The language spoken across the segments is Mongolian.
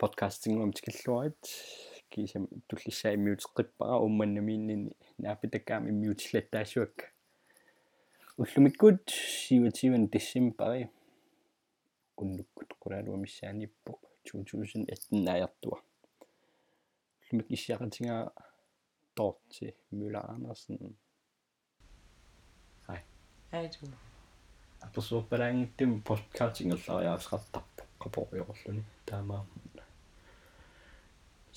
подкастингуам тикиллуарит кисам туллиссаа иммиутеққиппара умманнамииннини наапитаккаам иммиутиллаттаасуак уллумиккут сивативан диссимпари уннуккут qulaaluamissaaнииппо 2018 наяртуа уллумик иссиақатингаа торти мюла анерсен хай. Айду. апосууппалаангиттим подкастингерлариаасқартарпо qaporiorluni таамаа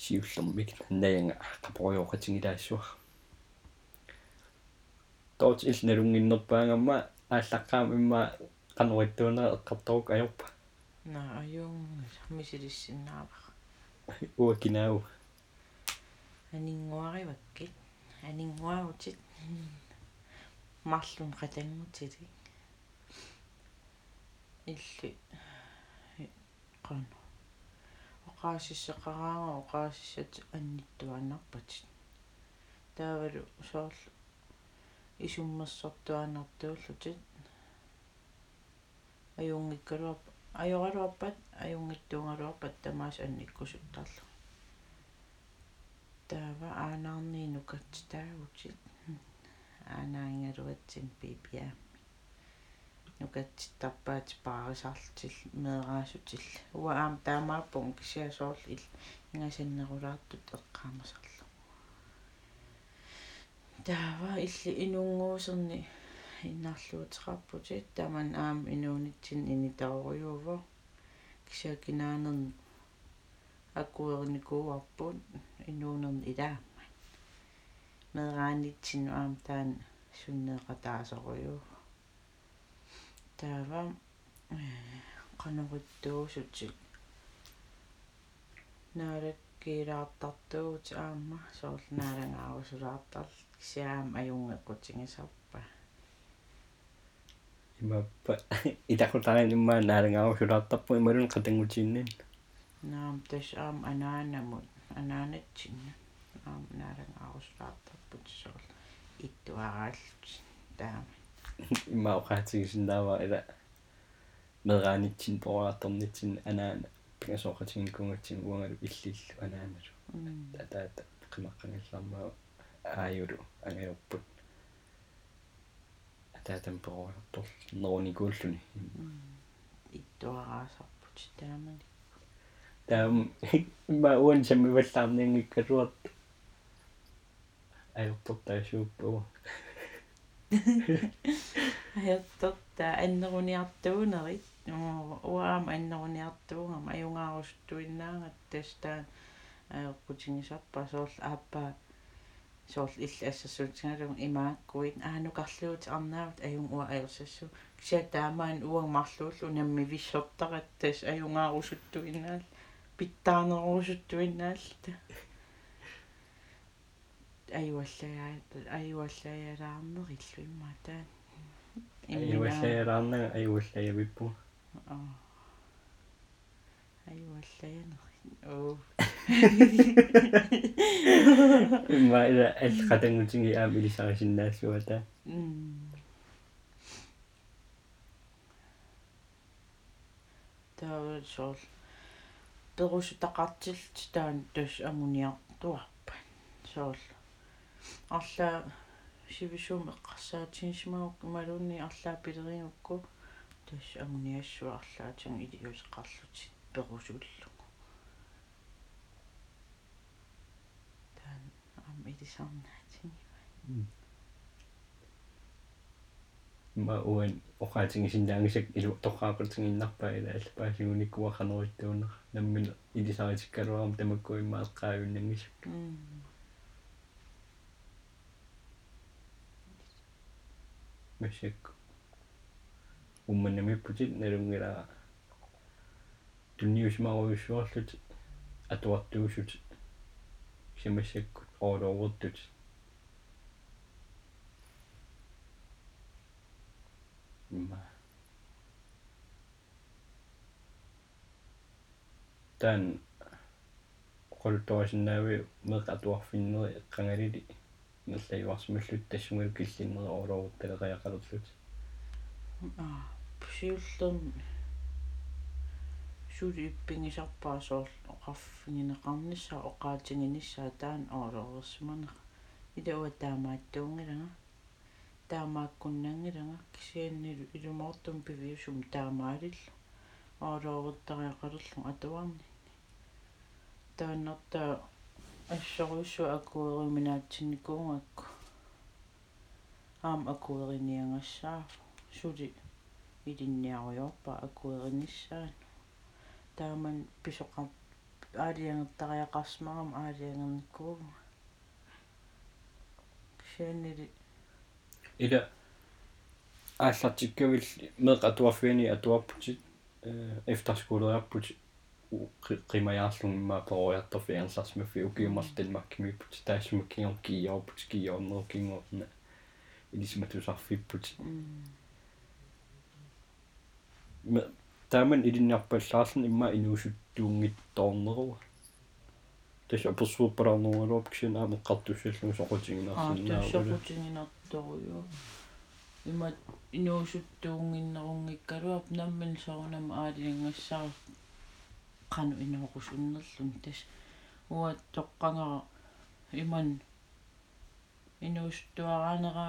сиуллэрмик наянга qaporiоқатингилаассуа тоот илналунгиннерпаангамма ааллаққаам имма qanorittuna eqqartoruк ajorpa На аюун мисилиссиннаава. уакинау Анингуариваккит. Анингуарутит. марлун qatangutili. илли qan. Оқаасиссеқараага оқаасиссат анниттуаннарпатит. таавалу соорл исуммассортуаннартууллутит аюнгиккалуап ajorалуаппат аюнгиттуунгалуарпат тамаас анниккусуттарлу таава аанаарниинукат таагутит аанаангалуатсин пипиа нукатситтарпаат паарисарлтил меэраасутил уа аам таамааппун кисиасоорл ил. Ингасаннерулаартут эққаамасарлу таава илли инунгуусерни иннаарлуутеқарпутит таман аам инуунитсин инитаориуво кисиакинаанерни аккуерникууарпут инуунерни илаамма меэраанитсин аам таан суннеэқатаасориу таава qanorittуусутик наалаккиилаартартуут аама соорлнаалагаарусулаартар кисиаам аюнгеққутингисарпа имаппа итақутаранимма наалагаарусулаартарпу ималун qatangutiinnin наам тас аам анаанамут анаанатсинна аам наалагаарусулаартарпут соорл иттуарааллут таама имма оқаатигисиннаава ила мераанитсин пораарторнитсин анаана пигасоқатингкунгатсин уангалу иллиллу анааналу татаата қимаққангиллармаа ааюлу ангайорпут атаатам пораартор нероникууллуни иттуараасарпут таамани таам имма уан саммиваллаарниангиккасуарт аёртортаасууппуа аярторта аннеруниартуунерит уаам аннеруниартуунгам аюнгаарустуиннаангат тастаа аёрпутингисарпа соорл ааппа соорл илла ассассуутингалун имааккуит аанукарлуут арнаават аюн уа аерсассу кися таамаан уан марлууллу намми виссортарат тас аюнгаарусуттуиннаал питтаарнерусуттуиннаалта аюаллаа аюаллаялаарнериллу имматаа аюаллаялаарнага аюаллаявиппу аа. Аюаллаянери оо. Имма ила аллqatangutинги аам илисарисиннаассуата таавал соорл перусутақартилт таан тас амуниартуарпа соорл арлаа сивисуум эққарсаатинсимагук малуунни арлаа пилерингукку тас амуниассуа арлаатин илиусеқарлути перусуллугу таан ам илисарнаатин ма уан оқаатингисиннаангисак илу тоққаақутингиннарпаа ила аллапаасигуниккуаханериттуунер наммин илисаритиккалуарам тамаккуиммааққаавиннангисак мэшек умманнамиппутит налунгила тунниусмааруйуссуарлут атуартуусут симассаккут оолоовертут имма тан qoltorisinnaavi meq atuarfinneri eqqangalili нерлаюарсималлут тассунгал киллиннера оолоорут талеқаяқалерлут аа сиуллерн сули иппингисарпаа соорл оқарфигинеқарнissaа оқаатингиниссаа таан оолоорерсиманеqa илуа таамааттуунгилага таамааккуннангилага кисианнилу илумортум пивиусум таамаалилла оолоорутариақалерлу атуарни тааннарта ассоруиссу акуериминаатсинникуунгакку аам акуериниангассаа сули илинниаруйорпа акуеринissaан тааман писоқар аалиангертариақарсмарам аалиангерниккууга кисианнили ила ааллартиккавил меқ атуарфиани атуарпутит э эфтерскулериарпут qimajaarslugun imma perujartorfi ernsarsmaffi ukiumartan makkimipput taassumаккингор кииорпут кииорнерукингорна илисматусарфиппут тааман илинниарпаллаарлун имма инуусуттуунгитторнеруа тас аперсууппалаарнеруалуап кисин аама қартуссаллугу соқутингинаарсинаа аа соқутингинарторуйо имма инуусуттуунгиннерунгиккалуап наммин сорунам аалиангассаа qaну inuuqusunnerlun tas uа тоққангара иман инуустуараанера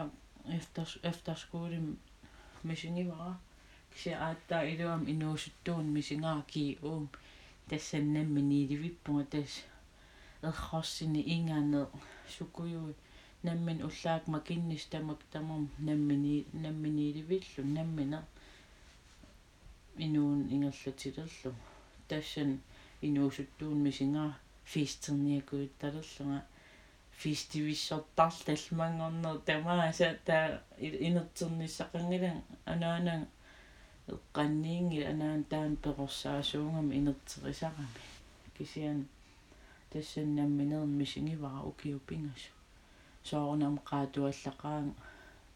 efter efterskolen мисингивара кися ааттаа илуам инуусуттуун мисингаа ки уум тассаннамми нииливиппунга тас эрхорсини ингаане сукуюи наммин уллаак макиннис тамак тамам наммини намминииливиллу наммина инуун ингерлатилерлу тассан инуусуттуун мисингаа фистерниакуитталерлунга фистивиссортар талмангорнер тамааса таа инертерниссақангилан анаанан эққанниингил анаан таан перорсаасуунгам инертерисарами кисиан тассаннамминерн мисингивара укиупингасу соорнам qaatuallaqaang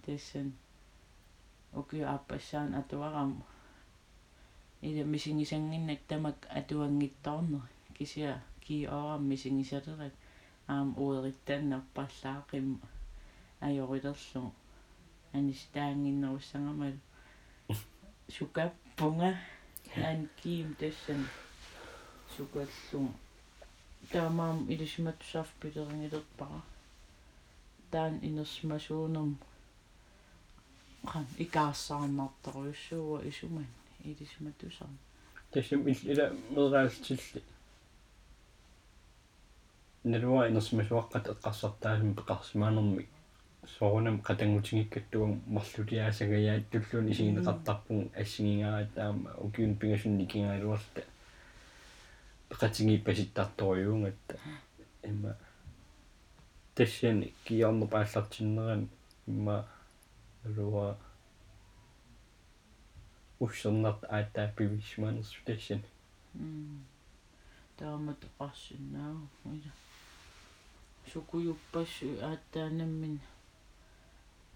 tassan ukiu aappassaан atuaram ila misingisanginnak tamak atuanngittorner kisia kiioram misingisaterat аам уеритааннарпарлаақим ajorilerlu аниstaanginnerussangamalu sukappunga ан ким тассан сукаллум таамаам илисматсарф пилерингилерпара таан инерсмасуунерм хан икаассаарнарторуйуссууа исуман илисматусар тассам ила мераалтилли налуа инерсмасуаққат эққарсартаасум пеқарсимаанерми соорунам қатангутингиккаттуам марлутиаасагаяат туллуун исигинеқартарпун ассигингараат таама укиун пингасунни кингаалуарта пеқатинги паситтарторюунгатта имма тассиан киорнер пааллартиннеран имма налуа уссернарт ааттаа пивисманерс тассиан таамат қарсинаа ила сукуйуппассу ааттаанаммин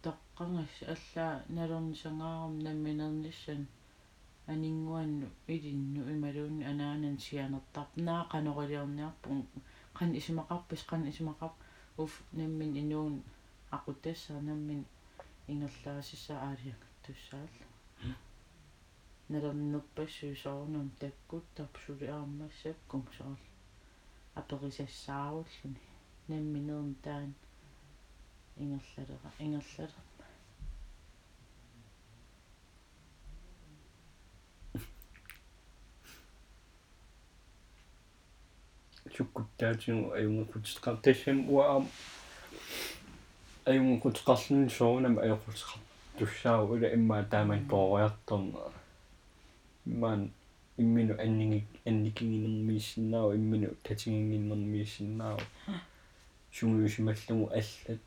таққангас аллаа налернисангаарам намминернissan анингуанну илинну ималуунни анаанан сианертарп наа канорилиарниарпун қан исимақарпис қан исимақарп уф наммин инуун aqutassаа наммин ингерлаасисса аалиангат туссаалла налернерпассу соорнам таккуттарп сулиаармассаккум соорл аперисассаарууллуни намминерн таан ингерлалера ингерлалер суккуттаатигу аюнгукутеқар тассам уаам аюнгукутеқарлун соорнам аюқутеқар туссаау ула иммаа тааман поориарторна иммаан иммину аннинги анникингинермииссиннаау иммину татингингиннермииссиннаау сумуусималлугу аллат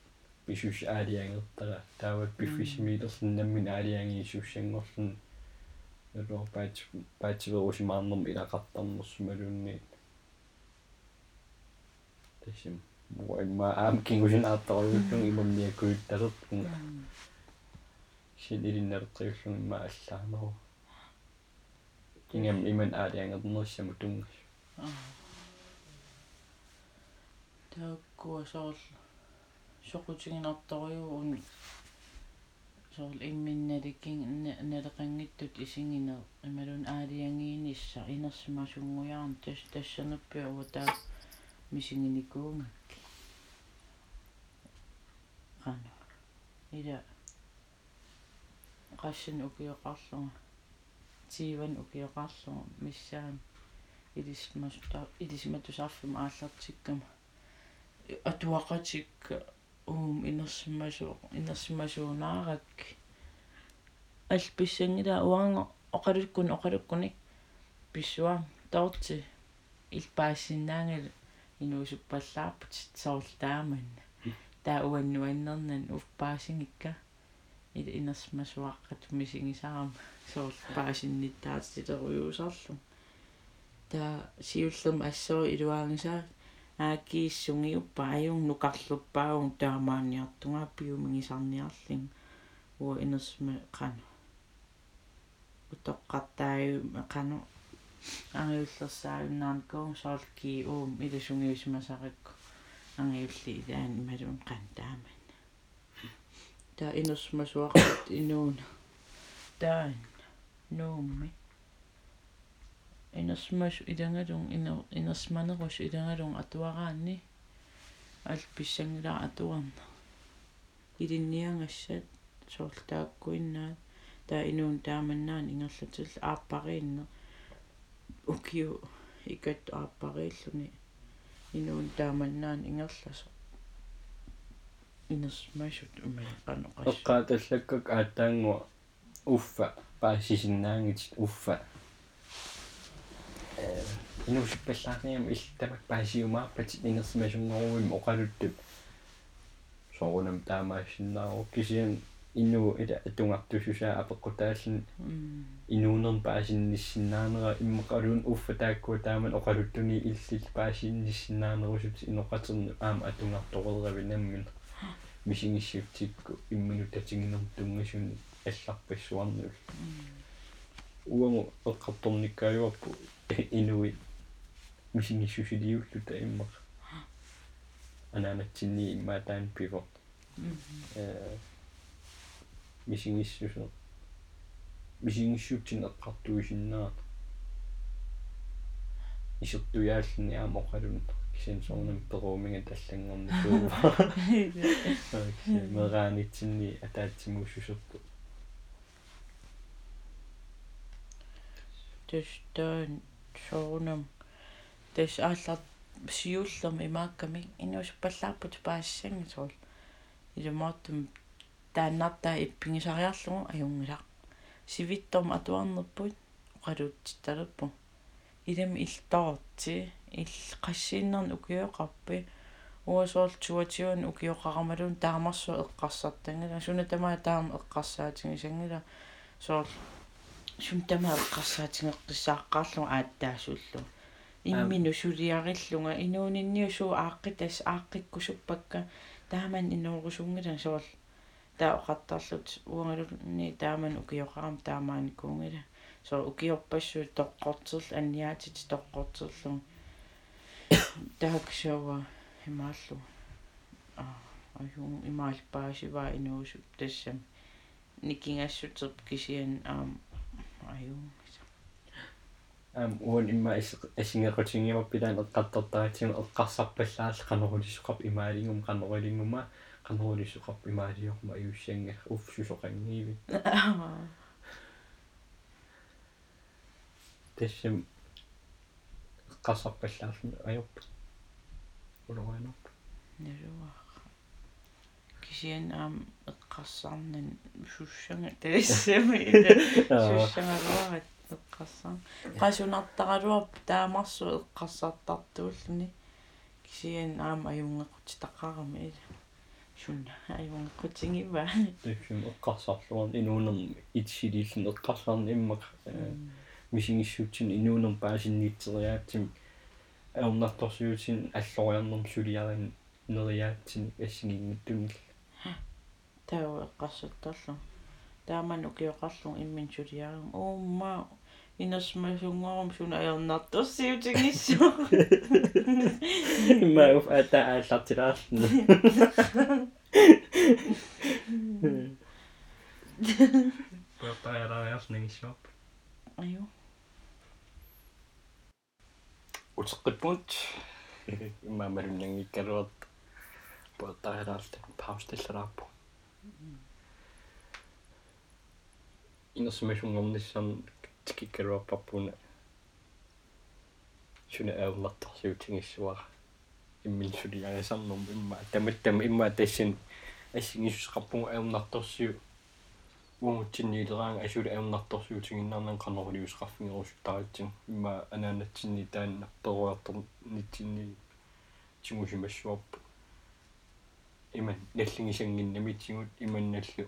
писус аалиангертара таават пиффисимилерлуннаммин аалиангииссуссангорлун налоо паат паативерусимаарнерм илақартарнерсумалуунни тэсим муайма аам кингусин ааттаруллун имамниакуитталерпун силилиннертриуллун имма аллаанеру кингам иман аалиангернерсаму тунгас тааккуа соорл соқутигинарторюун soorl imminnalikking naleqangittut isinginer imalun aaliangiinissa inersimasunguyaarn tas tassanerpia utaa misinginikuungakki qana ila qassin ukioqarlunga tiivan ukioqarlunga missaan ilismasuta ilismatusarfum aallartikkama atuaqatik уум инерсимасуу инерсимасуунаарак алписсангила уанга оқалуккун оқалуккуник писсуа таорти илпаассиннаангал инуусуппаллаарпут соорлтааман таа уаннуаннернан уффаасингикка ила инерсимасуаққат мисигисаарам соорлпаасинниттаатилеруйуусарлу таа сиуллерм ассоо илуаангисаа аакииссунгиуппа аюун нукарлуппаагун таамааниартунгаа пиумигисарниарлин уа инерсма қана утоққартааю қану ангиуллерсааюннаанкуун соорки уум иласунгиусмасарикку ангиулли илаан ималун қан тааман таа инерсмасуаққат инуuna таан нуумми инерсмас идангалун инерсманерус идангалун атуараанни алписсангилаа атуарна илинниангассат соорлтааккуиннаат таа инуун тааманнаан ингерлатил ааппариинне укиу икат ааппарииллуни инуун тааманнаан ингерласо инерсмасут умаа каноқас эққааталлаккак аатаангуа уффа. Паасисиннаангит уффа. Инусиппаллаарниам иллтамак паасиумаарпат ингерсимасунгоруим оқалуттут соорунам таамаассиннаару кисиан инну ила атунгартусусаа апеққутааллин инуунерн паасинниссиннаанера иммеқалуун уффа тааккуа тааман оқалуттуни иллил паасинниссиннаанерусут иноқатерни аама атунгартореравинаммин мисигиссиутикку имминутатингинерм тунгасуни алларпассуарнул уангу эққарторниккааюарпу инуи мисигиссусилиуллута иммақ анаанатсинни иммаатаан пивот э мисигиссусо мисигиссуутсин эққартуисиннаат исертуяаллни аамоқалун кисин соорнам перууминга таллангорни туува мераанитсинни атаатсимуусусерпу тэстэн соорнам тэс ааллар сиуллерми имаакками инуусуппаллаарпут паассангисуул илумаартум тааннартаа иппигисариарлугу аюнгилаа сивитторм атуарнерпут оқалуутситалерпу илами иллторти ил qassiinnerni ukiоqarpi уасоол туатиун укиоқарамалун таамарсу эққарсартангила суна тамаа таама эққарсаатингисангила соол сум тамаа эққарсаатингеққиссааққарлу ааттаасуллу иммину сулиариллунга инуунинниусуу ааққитас ааққиккусуппакка тааман инуурусунгила соол таа оқартарлут уангалунни тааман укиоқарам таамаани укиорпассуу тоққортерл анниаатит тоққортерлу таакшава химааллу а аюун имаалпаасива инуусу тассам никингассутерп кисиан аам аюун ам уон имма асингеқутингиорпилаан эққаттортаатиун эққарсарпаллаал қанерулисоқап имаалингум қанерулингума қанерулисоқап имаалиорма аюссанга уффсусоқангииви тассам эққарсарпаллаарлу ajorp улуаанерп нэруа кисиан аам эққарсаарнан суссанга тассами суссангалуарат эққарсаар qasунартаралуарп таамарсу эққарсаартартууллуни кисиан аама аюнгеқутитақарами ила шун аюнгеқутингива тассам эққарсарлуарн инуунерм итсилиллун эққарсаарни иммақ мисигиссуутсин инуунерм паасинниитсериаатсим ауннарторсуутин аллориарнерм сулиарин нериаатсин ассигингиттунил таа эққарсуттарлу тааман укиоқарлун иммин сулиарин уумма инасмасунгорум суна аернартэрсиутигиссу иммауф ата ааллартилаарлу пуертариалариарнагиссуап аю утеққиппунт имаамалуннангиккалуат пуертариалаарлта паустиллараарпу инерсимасунгорниссарн тикиккалуарпарпуна суна ааллартарсиутингиссуара иммин сулиарисарнум имма таматтам имма тассин ассигисусеқарпугу аернарторсиу уутсинниилераанга асула аернарторсиутингиннарнан канорулиусеқарфингерусуттаратсин имма анаанатсинни таанна перуартор нитсинни тимусимассуарпу иман наллигисангиннамитсигут иманналлу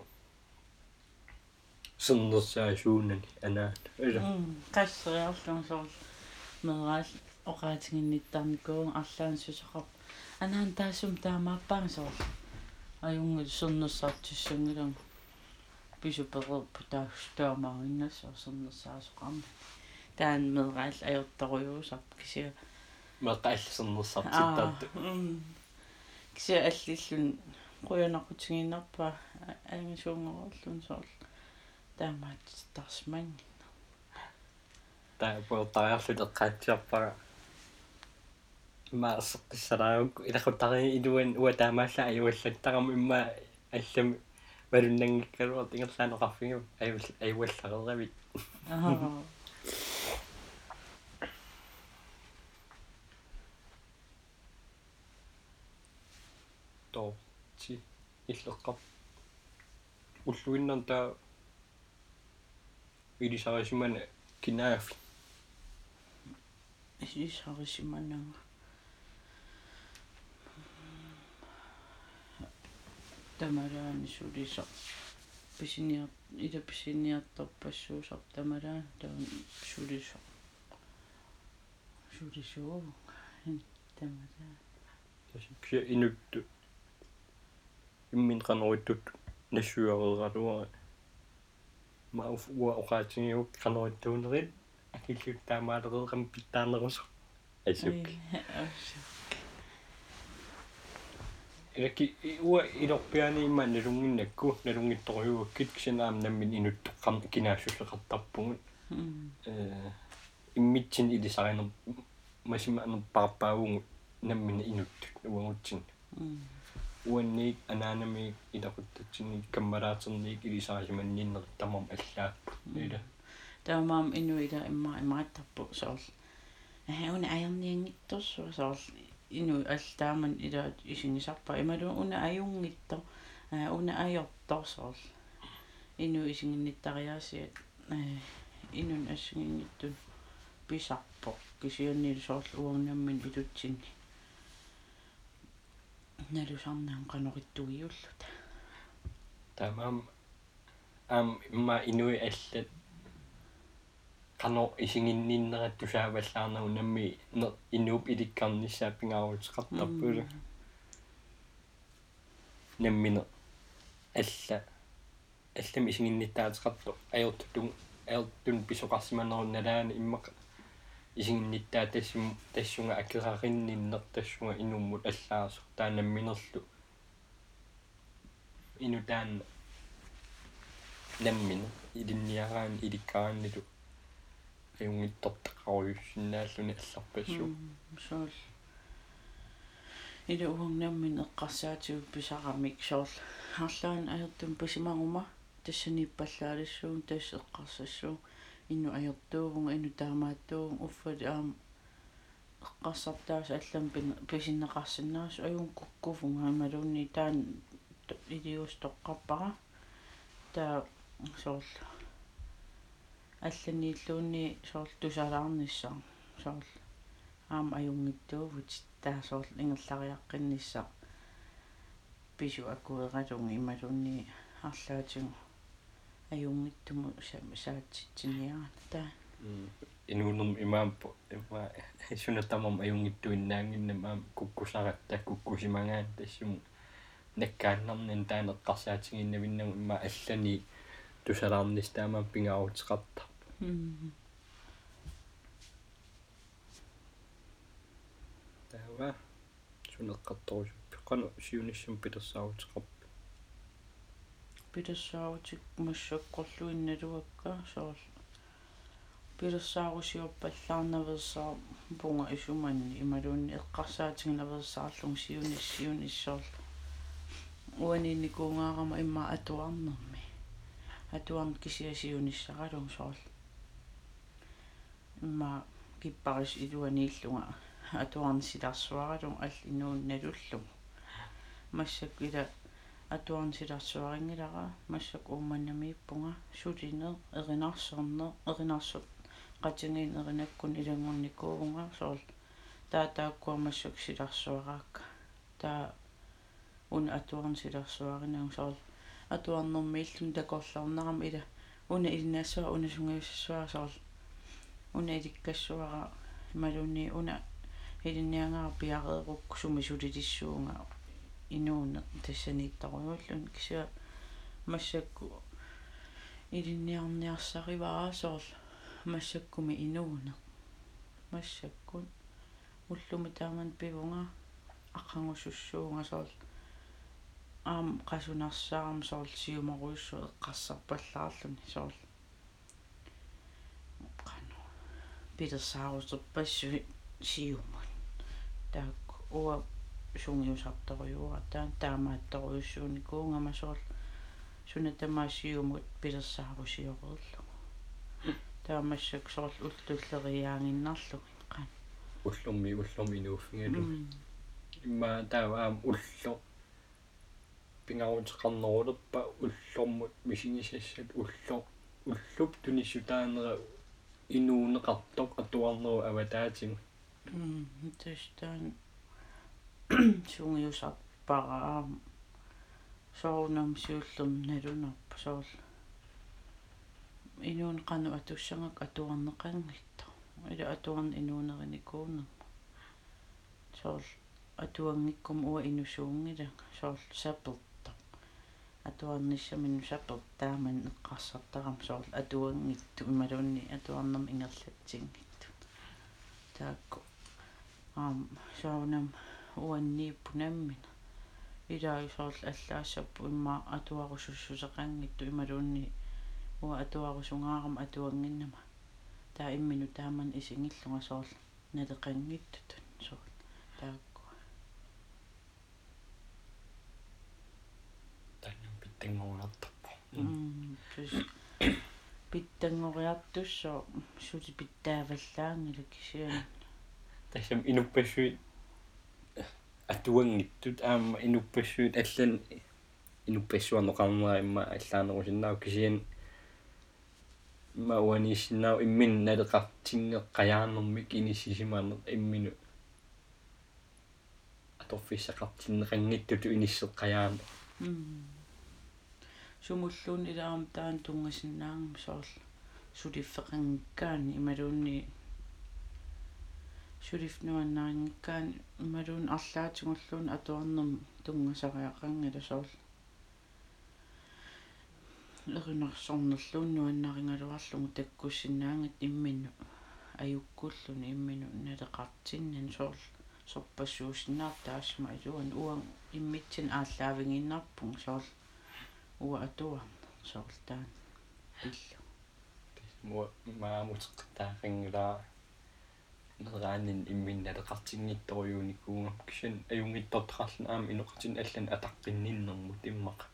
суннерсаасуунани анаат ила qasseriarlun soorl meraal oqaatiginnittaarnikkuun арлаан сусақар анаан таассум таамааппаан соорл аюнгу суннерсаартиссангилан писуперерпу таахстуамаагиннассоо суннерсаасоқарма таан мераал ajortorujuusap кися меқааллисернерсартиттаатту кися аллиллун қуянақутигиннарпа аангасуунгорерлун соорл таамаат тарсманни таа пуертариарлут эққаатсиарпага имма сеққиссалаагукку илахуттари илуан уа таамаалла аюаллаттарам имма аллами валуннангиккалуарт ингерлаанеқарфигу аюл аюаллареравит аа то ти иллеққар уллуиннар таа илисарисимана кинаафи исисарисиманага тамараани сулисо писиниар ида писиниарторпассуусар тамараа таун сулисо сулисоо тамараа тасиккия инутту иммин канориттут нассуарералуара мауф уа оqaатингиук канориттуунерит акиллут таамаалереерам питтаарнерусо асук Эки уа илорпиани имма налунгиннакку налунгитторюуккит кисинаам наммин инуттоққам кинаассуллеқартарпугут э иммитсин илисаринер масима анер парпаагугут наммин инуттут уангутсин уанни анаанами илақуттатсини каммалаатерник илисарисиманниннер тамам аллааппу ила таамаам инуида имма имааттарпу соорл аауна аерниангитторсуа соорл ину аллааман ила исигисарпа ималу уна аюнгитто аа уна аёрторсоорл ину исигинниттариаасиат э инун ассигингиттун писарпо кисианнил соорл уорнаммин илутсинни налусарнаам канориттугиуллута тамам ам имма инуи аллат qano isingинниннерат тусааваллаарнагу намми инууп иликкарниссаа пингаарутеқартарпула наммина алла аллами исигинниттаатеқарту аёртутун аёртун писоқарсиманерунналаани иммақа исигинниттаа тассум тассунга акераринниннер тассунга инуммут аллаарсо таанамминерлу ину таан наммина илинниараан иликкарааннилу аюнгиттортақаруйуссиннааллуни алларпассуу соорл ида уангнаммин эққарсаатигу писарамик соорл харлаан аертум писимагума тассаниппаллаалиссуун тасс эққарсассуу инну аертуувнга инну таамааттуун уффали аама эққарсартаас аллам писиннеқарсинаасу аюун куккуфунга амалуунни таан идиус тоққарпара таа соорл алланииллуунни соорл тусалаарниссаа соорл аама аюнгиттуувут таа соорл ингерлариаққиннисса пису акуералунги ималунни арлаатигу аюнгиттуму саатситсиниарана таа инуунерм имаампу има сунатамам аюнгиттуиннаангиннам аам куккусаратта куккусимагаан тассум наккааннарнин таанеққарсаатигиннавиннагу има аллани тусалаарнис таамаам пингаарутеқарта таава сунеққарторусуппи қану сиуниссум пилерсаарутеқарпи пилассаарутик массаккорлуинналуакка соорл пилассаарусиорпаллаарнаверсаа пунга исуманни ималуунни эққарсаатингнаверсаарлун сиунис сиуниссоорл уанинникуунгаарама имма атуарнерми атуарн кисиасиуниссаралун соорл имма киппарис илуанииллунга атуарн силарсуаралун алл инуунналуллу массак ила атуарн силарсуарингилара массак ууманнамииппунга сулинер эринарсорнер эринарсот qatigiin erinakkun ilangornikuunga soorl таатааккуамассак силарсуараакка таа уна атуарн силарсуаринагу соорл атуарнэрмииллун такорларнарам ила уна илинаассуа уна сунгиуссуа соорл уна иликкассуара малуни уна илинниангара пиареерукку суми сулилиссуунга инууне тассанииттаруйуллун кися массакку илинниарниарсариваа соорл массаккуми инууна массаккун уллуми тааман пивунга аққангусуссуунга соорл аам соорл сиумаруйссу эққарсарпаллаарлуни соорл қано питерсаарусерпассуи сиумун таак уа сунгиусарторюура таан таамаатторуйуссууни куунгама соорл суна тамаасиумут питерсаарусиорерлу таамассак сорл уллуллериаангиннарлу қан уллумми уллумми нууффингалу имма тааваам улло пингаутеқарнерулерпа уллормут мисигисассат улло уллуп туниссутаанера инуунеқартоқ атуарнеру аватаатигу м тэстан сунгиусар параам соорнам сиуллерм налунарпа соорл. Инуун кану атуссангак атуарнеқангитто ила атуарн инуунериникуунерма соорл атуангиккум уа инусуунгила соорл саперта атуарниссамин сапер тааман эққарсартарам соорл атуангитту ималуунни атуарнерм ингерлатсингитту таакку аам соорнам уаннииппунаммина илаа соорл аллаассаппу имма атуарусуссусеқангитту ималуунни уа атуарусунгаарам атуангиннама таа иммину тааман исингиллунга соорл налеқангиттут соорл тааккуа таннам питтангориартарпо м пис питтангориартуссоо сути питтааваллаангила кисиан тассам инуппассуит атуангиттут аама инуппассуит аллан инуппассуарноқарнера имма аллаанерусиннаау кисиан мауанисиннау иммин налеқартингеққаяанермик иниссисимаанер иммину. Аторфиссақартиннеқангиттуту иниссеққаяана сумуллуун илаарам таан тунгасиннаангам соорл сулиффеқангкаани ималуунни сулифнуаннаарингкаани ималуун арлаатингуллуун атуарнерм тунгасариақангала соорл эринерсорнерлууннуаннарингалуарлугу таккуссиннаангат иммину аюккуллуни иммину налеқартиннан соорл сорпассуусиннаар таасма илуан уан иммитсин ааллаавингиннарпун соорл уа атуарна соорл таан пиллу муа маамутеққатаарингилаа нераанин имминналеқартингитторюуникуунга кисин аюнгиттортақарлун аама инеқартин аллан атаққинниннэрмут иммақа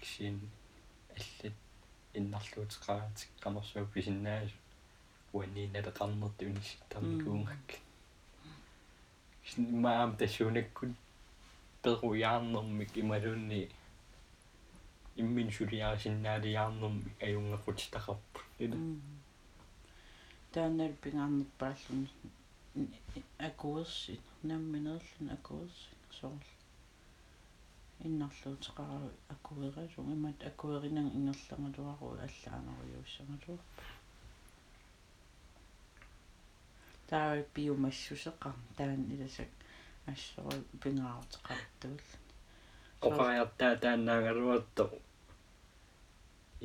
кисин аллат иннарлуутеқаратиккамерсуу писиннаасу уаннииналеқарнерт унисситтарникуунгак кисин маам тассуунаккут перуяарнэрмик ималуунни иммин сулиарсиннаалиаарнэрми аюнгақутитақарпу ила тааннал пингаарнерпааллун акуерсит намминерлун акуерсит соорл иннарлуутеқарау акуералу имат акуеринан ингерлангалуару аллаанеруйууссангалуарпа таа биомассусеқар таан иласак ассору пингаарутеқартуул оқариартаа тааннаагалуатто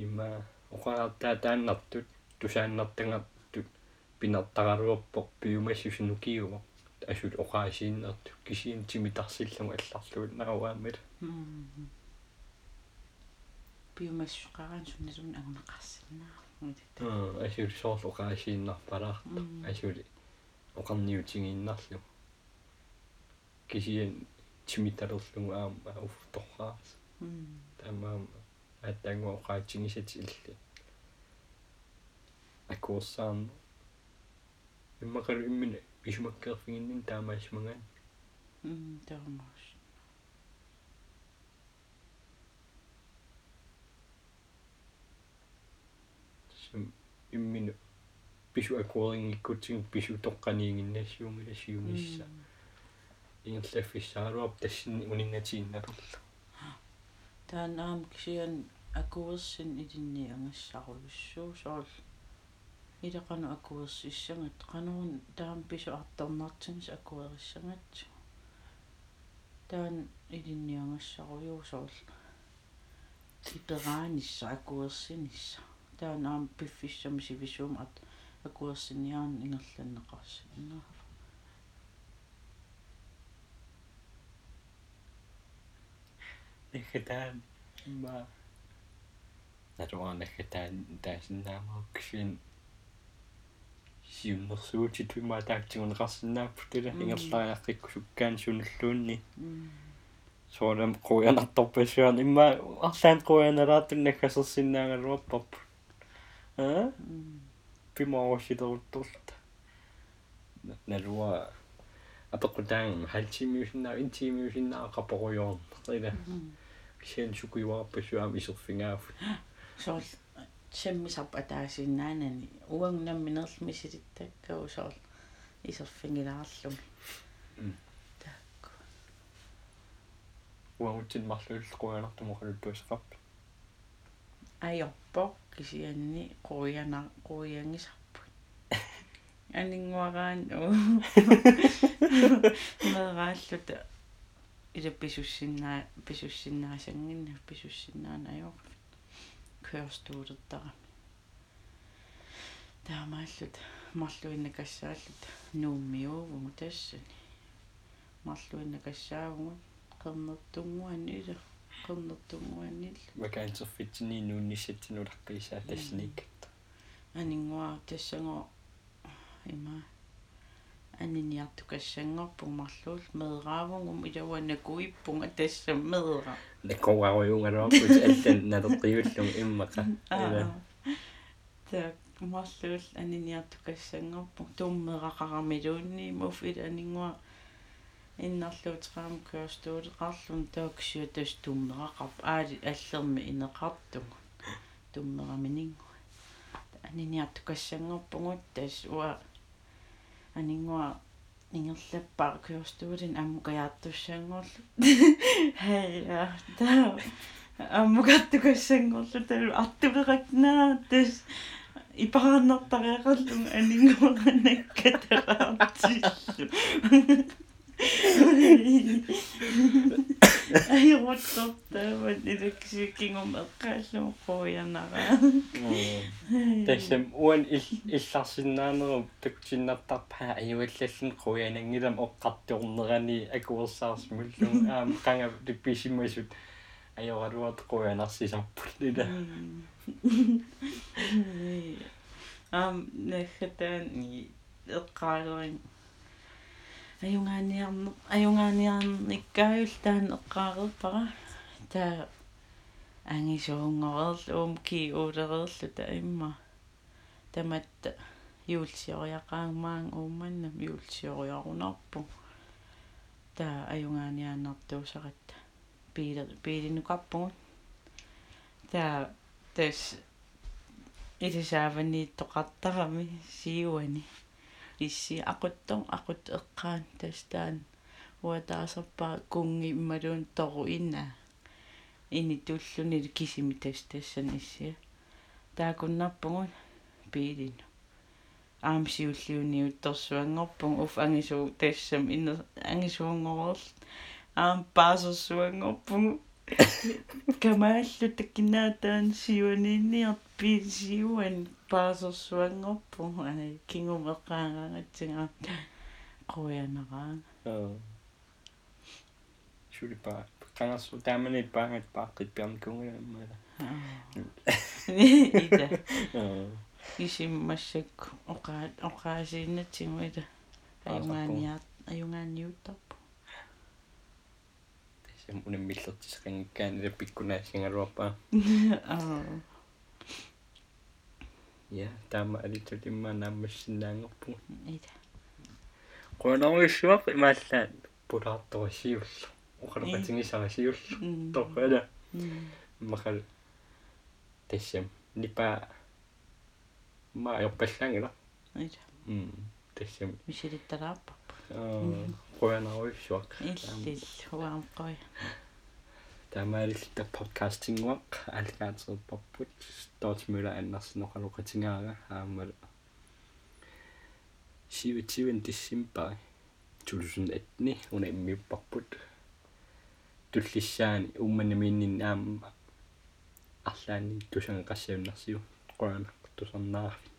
имма оқариартаа тааннартут тусааннартангартут пинертаралуарпоқ биомассусинукиуа асут оқаасииннерту кисиин тимитарсиллума алларлуут науааммила piumassaqaraan sunnasun angameqarsinnaa ngitata аа асули соорлоqaasiinнарпалаартар асули оқарниутигииннарлу кисиан тимиталерлугу аама уфторраас м тамаам аттангуа оқаатигисати илли аккуурсаарн иммакалу иммина исумаккеерфигиннин таамаасмаган м таамаус сум иммину пису аккуорингиккутсигу пису тоққаниигиннассуумила сиунисса ингерлаффиссааруап тассини унингатиинналерла таанаам кисиан акуерсин илинни ангассарулуссуу соорл илеқану акуерсиссангат қанерун таам пису артернартигис акуериссангатсу таан илинни ангассаруйуу соорл типераанисса акуерсинисса таан аам пиффиссами сивисуум ат акуерсиниаан ингерланнеқарси нэхэтаан имма натуа нэхэтаан таасиннаамауккисин сиуннэрсуути туимаа таактигунеқарсинааппутила ингерлаариаққикку суккаан сунуллуунни соорам қуянарторпассуан имма арлаан қуяналаатун наккасерсиннаагалуаппарпу а пимааваситеруттурлта налуа апеккутаан халтимиусиннаа интимиусиннаа қапоруйоорн қила кисиан сукуиваарпассуам исерфингааффут соорл семмисарп атаасиннаанани уангнамминерлмисилиттаккау соорл исерфингилаарлум таакку уаутин марлуул қуянартумоқалуттуисеқарп айорпо кисианни қуяна қуянгисарпут анингуараан уу мерааллута иля писуссиннаа писуссиннаасангинна писуссиннаана аёрфит кёрстуулертарами таамааллут марлуиннакассааллут нууммиуугуму тассани марлуиннакассаагуму qernерtuнгуани ила qernерtuнгуанил макаансерфитсини нуунниссатсинулаққисаа тассиниккатта анингуа тассаго има аниниартукассангорпу марлуул меэраавунгум илауанакуиппунга тасса меэра накоаруйунгалуарпут аллан налертиуллум иммақа ила так марлуул аниниартукассангорпу туммерақарамилуунни муф ила анингуа иннарлуутеқарам кёрстуулеқарлун тааксиу тас туммерақарп аали аллерми инеқартуг туммераминингу аниниартукассангорпугут тас уа анингуа ингерлаппаа кёрстуулин аммукаjaartussangorlu хая таа аммукаттукассангорлу таа артулеракнаа тас ипараннартариақарлун анингуаранаккатараартиллу айрутсортаават илаксиккингум эққааллу қоянара тассам уан илларсиннаанеру тактиннартарпаа аюаллаллун қуянангилам оққартиорнерани акуерсаарсмуллун аам қанга типписиммасут ajorluat quyanarсисарпут ила ам нахтан эққаалерин аюнганиарне аюнганиарниккааюл таан эққаарерпара таа ангисуунгорерл уумки уулерерлу таимма таматта юулсиориақаангмаан уумманнам юулсиориарунарпу таа аюнганиааннартуусаратта пиилер пиилинукарпугут таа тас илисааванииттоқартарами сиуани исси. Ақуттор ақут эққаан тастаан уатаасерпаа кунги иммалуун тору инна. Ини туллуни кисими тас тассан иссия таакуннарпугут пиилин аамсиуллиуни утторсуангорпун уф ангисуу тассам инна ангисуунгорерл аам паасерсуангорпугу камааллу таккинаатаан сиуанинниарт писиуан паасерсуангорпу ани кингумеққаагаагатсига қуянераа pa kangasu taamani paangat paaqit piarnikungalammala ida. Исиммассак оқаат оқаасииннатсигуита аюнганиаат аюнганиуттарпу тасам унаммиллертисеқангиккаани пиккунаасингалуарпаа аа я таама алитулимма нааммассинаангорпу ида qonaruissuaq имааллаат пулаарторисиуллу оқалеқатингисарисиуллу тоққала махал тассам нипа ма ёппаллангила ида м тассам мисилитталаарпа аа qonaruissuaq иллил хуаам қой таамаалилта подкастингуақ алгаатсерпарпут тоотмула аннарсиноқалоқатингаага ааммала 27 december 2001 una immiupparput tullissaan ummanimiinnin aamma арлаани тусанеқассауннарсиу қуана тусарнаафи